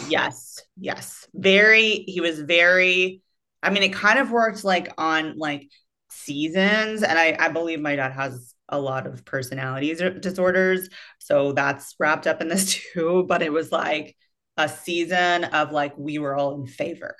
Yes. Yes. Very he was very I mean it kind of worked like on like seasons and I I believe my dad has a lot of personalities disorders so that's wrapped up in this too but it was like a season of like we were all in favor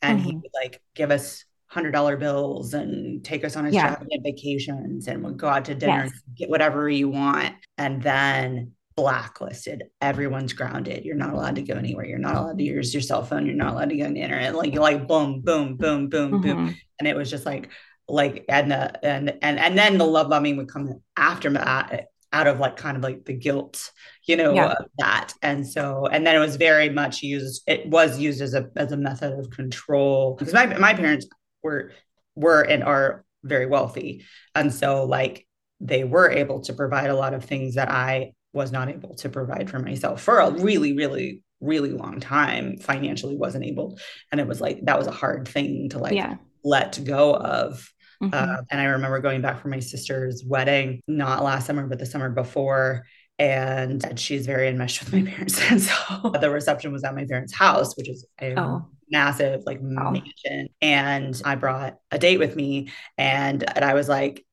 and mm-hmm. he would like give us hundred dollar bills and take us on extravagant yeah. vacations and would go out to dinner yes. get whatever you want and then blacklisted everyone's grounded you're not allowed to go anywhere you're not allowed to use your cell phone you're not allowed to go on the internet like you're like boom boom boom boom mm-hmm. boom and it was just like like and the and and and then the love bombing would come after that out of like kind of like the guilt you know yeah. that. And so and then it was very much used it was used as a as a method of control because my, my parents were were and are very wealthy. And so like they were able to provide a lot of things that i was not able to provide for myself for a really really really long time. Financially wasn't able. And it was like that was a hard thing to like yeah. let go of Mm-hmm. Uh, and I remember going back for my sister's wedding, not last summer, but the summer before. And she's very enmeshed with my parents. And so the reception was at my parents' house, which is a oh. massive like oh. mansion. And I brought a date with me. And, and I was like,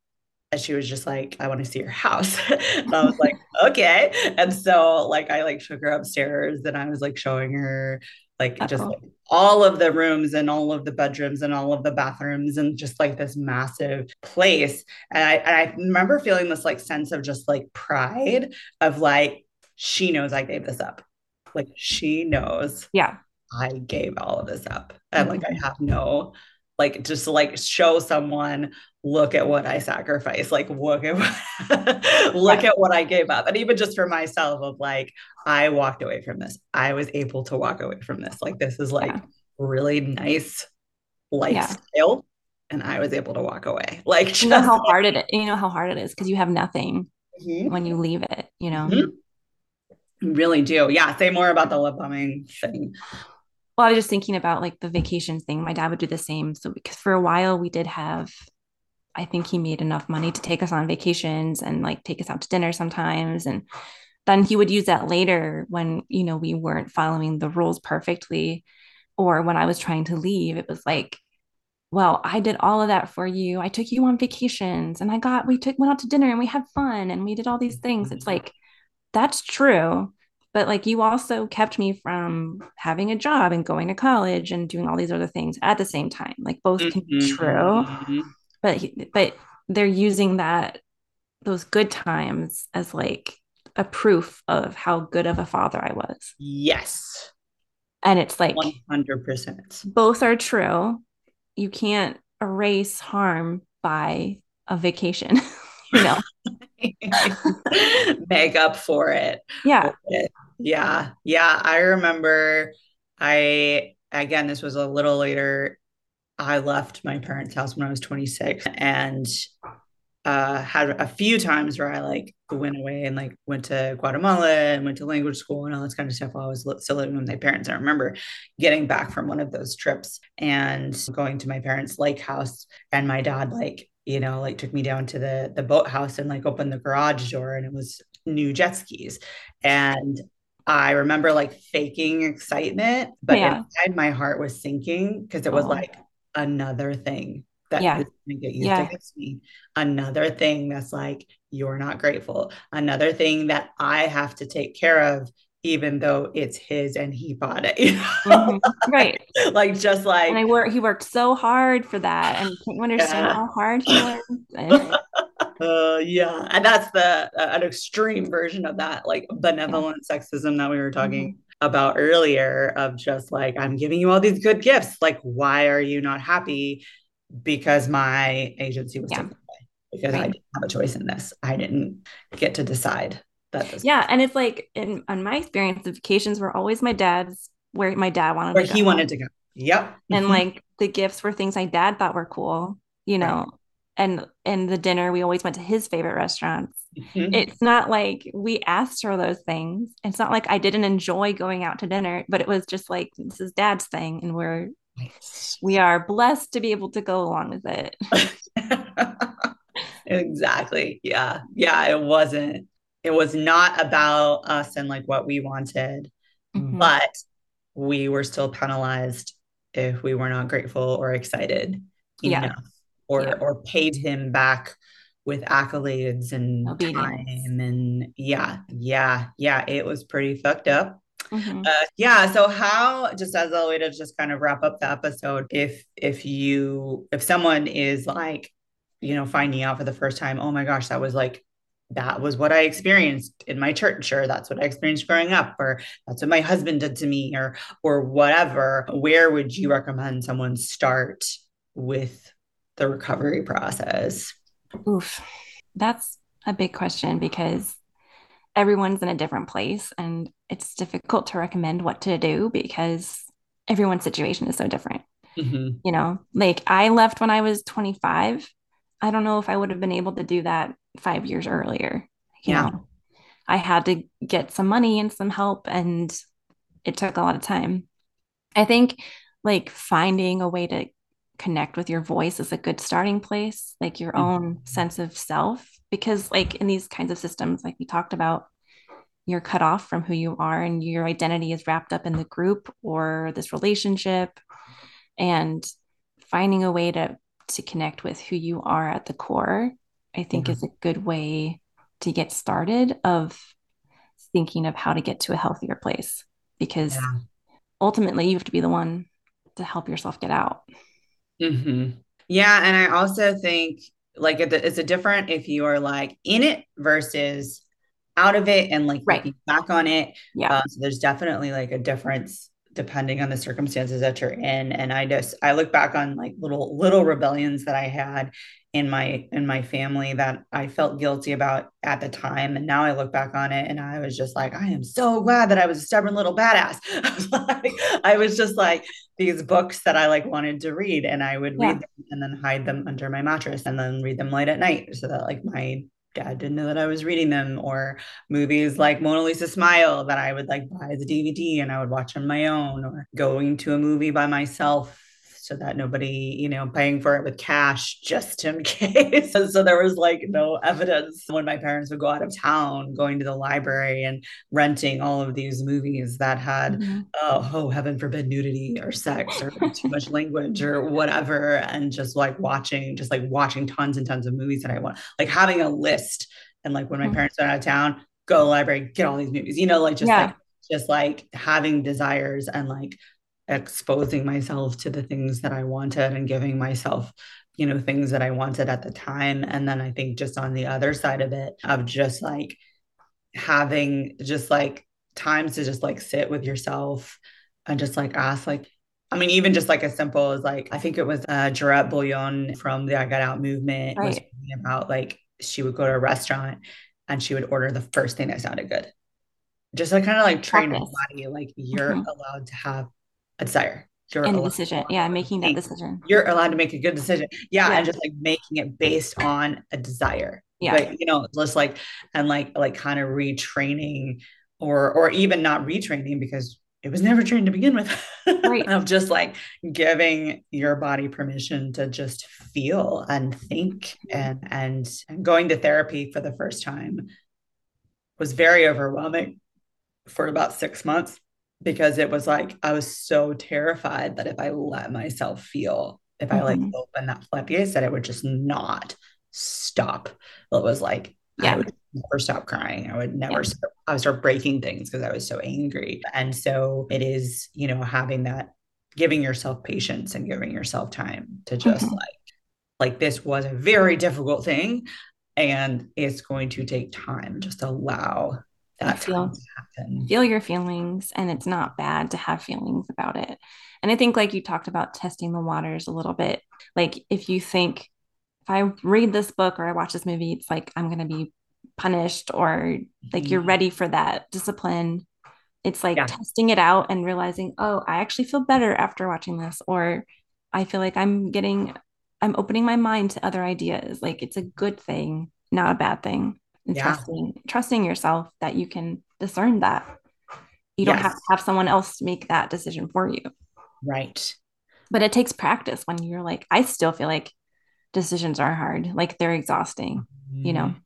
and she was just like, I want to see your house. and I was like, okay. And so like I like took her upstairs and I was like showing her like Uh-oh. just like all of the rooms and all of the bedrooms and all of the bathrooms and just like this massive place. And I, and I remember feeling this like sense of just like pride of like, she knows I gave this up. Like she knows.
Yeah.
I gave all of this up. And like I mm-hmm. have no like just like show someone look at what I sacrificed, like look at what, look at what I gave up. And even just for myself of like, I walked away from this. I was able to walk away from this. Like this is like yeah. really nice lifestyle. Yeah. And I was able to walk away. Like
just, you know how hard it is. You know how hard it is because you have nothing mm-hmm. when you leave it, you know?
Mm-hmm. Really do. Yeah. Say more about the love bombing thing.
Well, I was just thinking about like the vacation thing. My dad would do the same. So because for a while we did have I think he made enough money to take us on vacations and like take us out to dinner sometimes. And then he would use that later when, you know, we weren't following the rules perfectly. Or when I was trying to leave, it was like, well, I did all of that for you. I took you on vacations and I got, we took, went out to dinner and we had fun and we did all these things. It's mm-hmm. like, that's true. But like you also kept me from having a job and going to college and doing all these other things at the same time. Like both can be mm-hmm. true. Mm-hmm but but they're using that those good times as like a proof of how good of a father I was.
Yes.
And it's like
100%.
Both are true. You can't erase harm by a vacation, you know.
Make up for it.
Yeah.
Yeah. Yeah, I remember I again this was a little later I left my parents' house when I was 26 and uh, had a few times where I like went away and like went to Guatemala and went to language school and all this kind of stuff while I was still living with my parents. I remember getting back from one of those trips and going to my parents' lake house and my dad like, you know, like took me down to the the boathouse and like opened the garage door and it was new jet skis. And I remember like faking excitement, but yeah. inside my heart was sinking because it was oh. like another thing that yeah. is going to get used yeah. against me. Another thing that's like, you're not grateful. Another thing that I have to take care of even though it's his and he bought it. You know?
mm-hmm. Right.
like just like
and I work he worked so hard for that. And can you understand yeah. how hard he worked?
uh, yeah. And that's the uh, an extreme version of that, like benevolent yeah. sexism that we were talking mm-hmm. about earlier of just like, I'm giving you all these good gifts. Like, why are you not happy? Because my agency was yeah. taken away. Because right. I didn't have a choice in this. I didn't get to decide
that yeah and it's like in on my experience the vacations were always my dad's where my dad wanted
where he wanted to go. Yep.
And mm-hmm. like the gifts were things my dad thought were cool you know? Right. and and the dinner we always went to his favorite restaurants. Mm-hmm. it's not like we asked for those things. It's not like i didn't enjoy going out to dinner but it was just like this is dad's thing and we're we are blessed to be able to go along with it.
Exactly. Yeah. Yeah it wasn't it was not about us and like what we wanted mm-hmm. but we were still penalized if we were not grateful or excited yeah. enough or yeah. or paid him back with accolades and Obedience. time and yeah yeah yeah it was pretty fucked up mm-hmm. uh, yeah so how just as a way to just kind of wrap up the episode if if you if someone is like you know finding out for the first time oh my gosh that was like that was what I experienced in my church, or that's what I experienced growing up, or that's what my husband did to me, or or whatever. Where would you recommend someone start with the recovery process?
Oof, that's a big question because everyone's in a different place, and it's difficult to recommend what to do because everyone's situation is so different. Mm-hmm. You know, like I left when I was 25. I don't know if I would have been able to do that five years earlier. You yeah. know, I had to get some money and some help, and it took a lot of time. I think like finding a way to connect with your voice is a good starting place, like your mm-hmm. own sense of self. Because, like, in these kinds of systems, like we talked about, you're cut off from who you are, and your identity is wrapped up in the group or this relationship. And finding a way to to connect with who you are at the core I think mm-hmm. is a good way to get started of thinking of how to get to a healthier place because yeah. ultimately you have to be the one to help yourself get out.
Mm-hmm. Yeah. And I also think like it's a different if you are like in it versus out of it and like right. back on it.
Yeah. Uh,
so there's definitely like a difference depending on the circumstances that you're in. And I just I look back on like little little rebellions that I had in my in my family that I felt guilty about at the time and now I look back on it and I was just like I am so glad that I was a stubborn little badass. I was, like, I was just like these books that I like wanted to read and I would yeah. read them and then hide them under my mattress and then read them late at night so that like my dad didn't know that I was reading them or movies like Mona Lisa Smile that I would like buy a DVD and I would watch on my own or going to a movie by myself so that nobody, you know, paying for it with cash just in case. and so there was like no evidence when my parents would go out of town, going to the library and renting all of these movies that had, mm-hmm. oh, oh, heaven forbid, nudity or sex or too much language or whatever. And just like watching, just like watching tons and tons of movies that I want, like having a list. And like when my mm-hmm. parents went out of town, go to the library, get all these movies, you know, like just yeah. like, just like having desires and like exposing myself to the things that I wanted and giving myself you know things that I wanted at the time and then I think just on the other side of it of just like having just like times to just like sit with yourself and just like ask like I mean, even just like as simple as like I think it was uh Jarrett Bouillon from the I Got Out movement right. was about like she would go to a restaurant and she would order the first thing that sounded good. Just like kind of like train your body, like you're mm-hmm. allowed to have a desire.
You're and decision. Yeah, making that decision.
You're allowed to make a good decision. Yeah, yeah, and just like making it based on a desire.
Yeah.
Like, you know, just like and like like kind of retraining or or even not retraining because it was never trained to begin with. Right. of just like giving your body permission to just feel and think and and, and going to therapy for the first time was very overwhelming for about six months because it was like I was so terrified that if I let myself feel, if I like mm-hmm. open that floodgates, that it would just not stop. It was like
yeah.
I would never stop crying. I would never yeah. start, I would start breaking things because I was so angry. And so it is, you know, having that giving yourself patience and giving yourself time to just mm-hmm. like like this was a very difficult thing and it's going to take time just allow that
feel, feel your feelings and it's not bad to have feelings about it. And i think like you talked about testing the waters a little bit like if you think if i read this book or i watch this movie it's like i'm going to be punished or like mm-hmm. you're ready for that discipline. It's like yeah. testing it out and realizing oh i actually feel better after watching this or i feel like i'm getting i'm opening my mind to other ideas. Like it's a good thing not a bad thing and yeah. trusting trusting yourself that you can discern that you don't have to have someone else make that decision for you
right
but it takes practice when you're like i still feel like decisions are hard like they're exhausting mm-hmm. you know mm-hmm.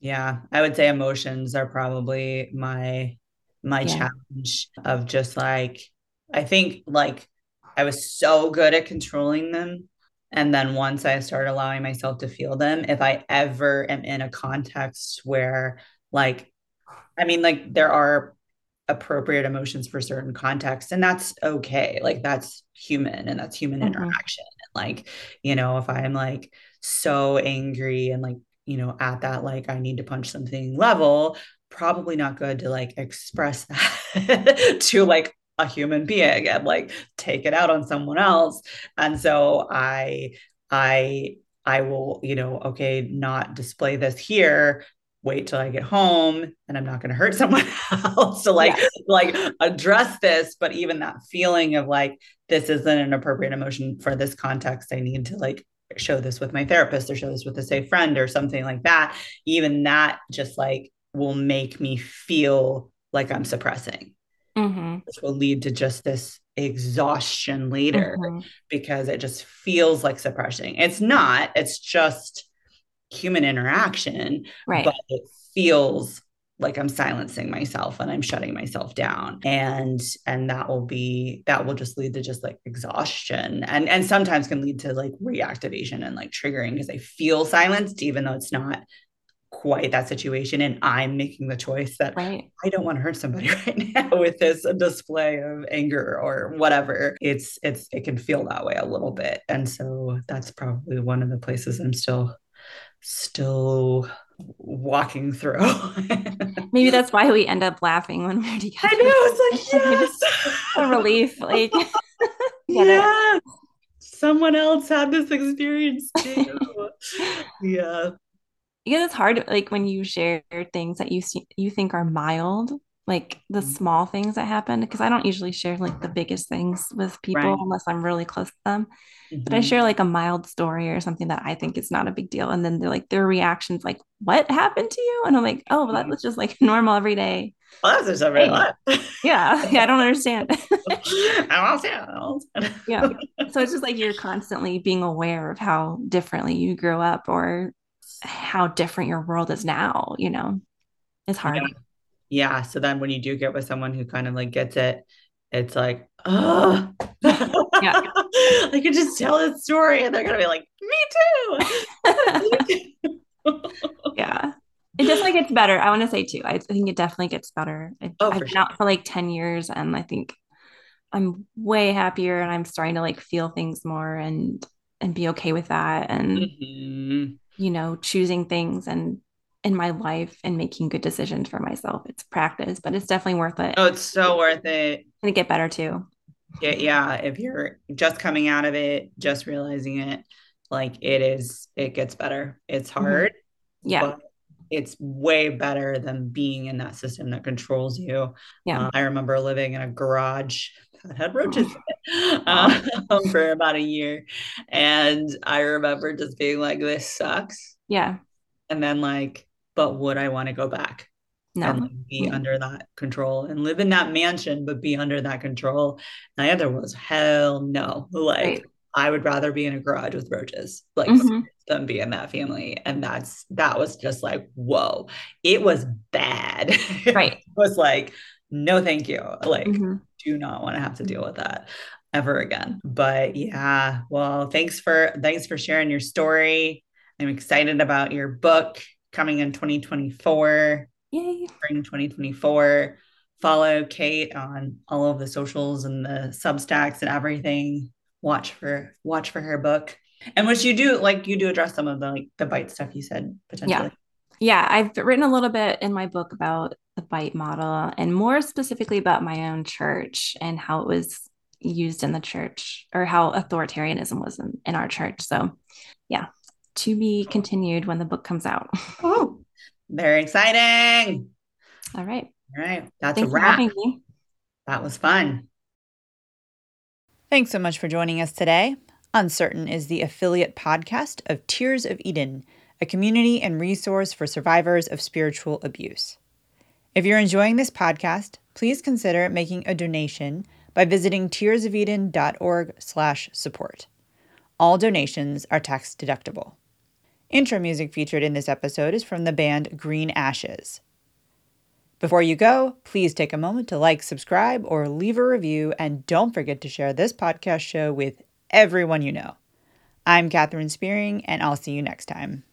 yeah i would say emotions are probably my my yeah. challenge of just like i think like i was so good at controlling them and then once I start allowing myself to feel them, if I ever am in a context where, like, I mean, like, there are appropriate emotions for certain contexts, and that's okay. Like, that's human and that's human mm-hmm. interaction. And, like, you know, if I'm like so angry and like, you know, at that, like, I need to punch something level, probably not good to like express that to like a human being and like take it out on someone else. And so i i i will you know okay not display this here. Wait till i get home and i'm not going to hurt someone else to like yes. like address this. But even that feeling of like this isn't an appropriate emotion for this context. I need to like show this with my therapist or show this with a safe friend or something like that. Even that just like will make me feel like i'm suppressing mm-hmm. which will lead to just this exhaustion later mm-hmm. because it just feels like suppressing. It's not, it's just human interaction,
right.
but it feels like i'm silencing myself and i'm shutting myself down and and that will be that will just lead to just like exhaustion and and sometimes can lead to like reactivation and like triggering because i feel silenced even though it's not quite that situation and i'm making the choice that right. i don't want to hurt somebody right now with this display of anger or whatever. It's it's it can feel that way a little bit and so that's probably one of the places i'm still still walking through.
Maybe that's why we end up laughing when we're together i
know it's like yes!
A relief like
yeah! Someone else had this experience too. Yeah
because it's hard like when you share things that you see you think are mild like the mm-hmm. small things that happen because i don't usually share like the biggest things with people right. unless i'm really close to them mm-hmm. but i mm-hmm. share like a mild story or something that i think is not a big deal and then they're like their reactions like what happened to you and i'm like oh well that was just like normal every day
well, that's just every day.
yeah yeah i don't understand
i don't understand
yeah so it's just like you're constantly being aware of how differently you grew up or how different your world is now, you know, it's hard.
Yeah. yeah. So then when you do get with someone who kind of like gets it, it's like, oh, yeah. I could just tell a story and they're going to be like,
me too. yeah. It definitely gets better. I want to say too. I think it definitely gets better. oh, I've been sure. out for like 10 years and I think I'm way happier and I'm starting to like feel things more and and be okay with that. And mm-hmm you know, choosing things and in my life and making good decisions for myself. It's practice, but it's definitely worth it.
Oh, it's so worth it.
And to get better too.
Yeah, yeah. If you're just coming out of it, just realizing it, like it is, it gets better. It's mm-hmm. hard.
Mm-hmm. Yeah.
it's way better than being in that system that controls you.
Yeah.
Uh, I remember living in a garage had roaches um, for about a year. And I remember just being like, this sucks.
Yeah.
And then like, but would I want to go back?
No.
And like, be mm-hmm. under that control and live in that mansion, but be under that control. And the other was hell no. Like right. I would rather be in a garage with roaches, like mm-hmm. than be in that family. And that's that was just like, whoa, it was bad.
Right.
it was like, no, thank you. Like, mm-hmm. Do not want to have to deal mm-hmm. with that ever again. But yeah, well, thanks for thanks for sharing your story. I'm excited about your book
coming in 2024.
Yay.
Spring 2024. Follow Kate on all of the socials and the substacks and everything. Watch for watch for her book. And which you do like you do address some of the like the BITE stuff you said potentially.
Yeah. Yeah, I've written a little bit in my book about the BITE model and more specifically about my own church and how it was used in the church or how authoritarianism was in, in our church. So, yeah, to be continued when the book comes out.
Oh, very exciting.
All right.
All right. That's
Thanks
a wrap.
having me.
That was fun.
Thanks so much for joining us today. Uncertain is the affiliate podcast of Tears of Eden, a community and resource for survivors of spiritual abuse. If you're enjoying this podcast, please consider making a donation by visiting tearsofeden.org/support. All donations are tax deductible. Intro music featured in this episode is from the band Green Ashes. Before you go, please take a moment to like, subscribe, or leave a review, and don't forget to share this podcast show with everyone you know. I'm Katherine Spearing, and I'll see you next time.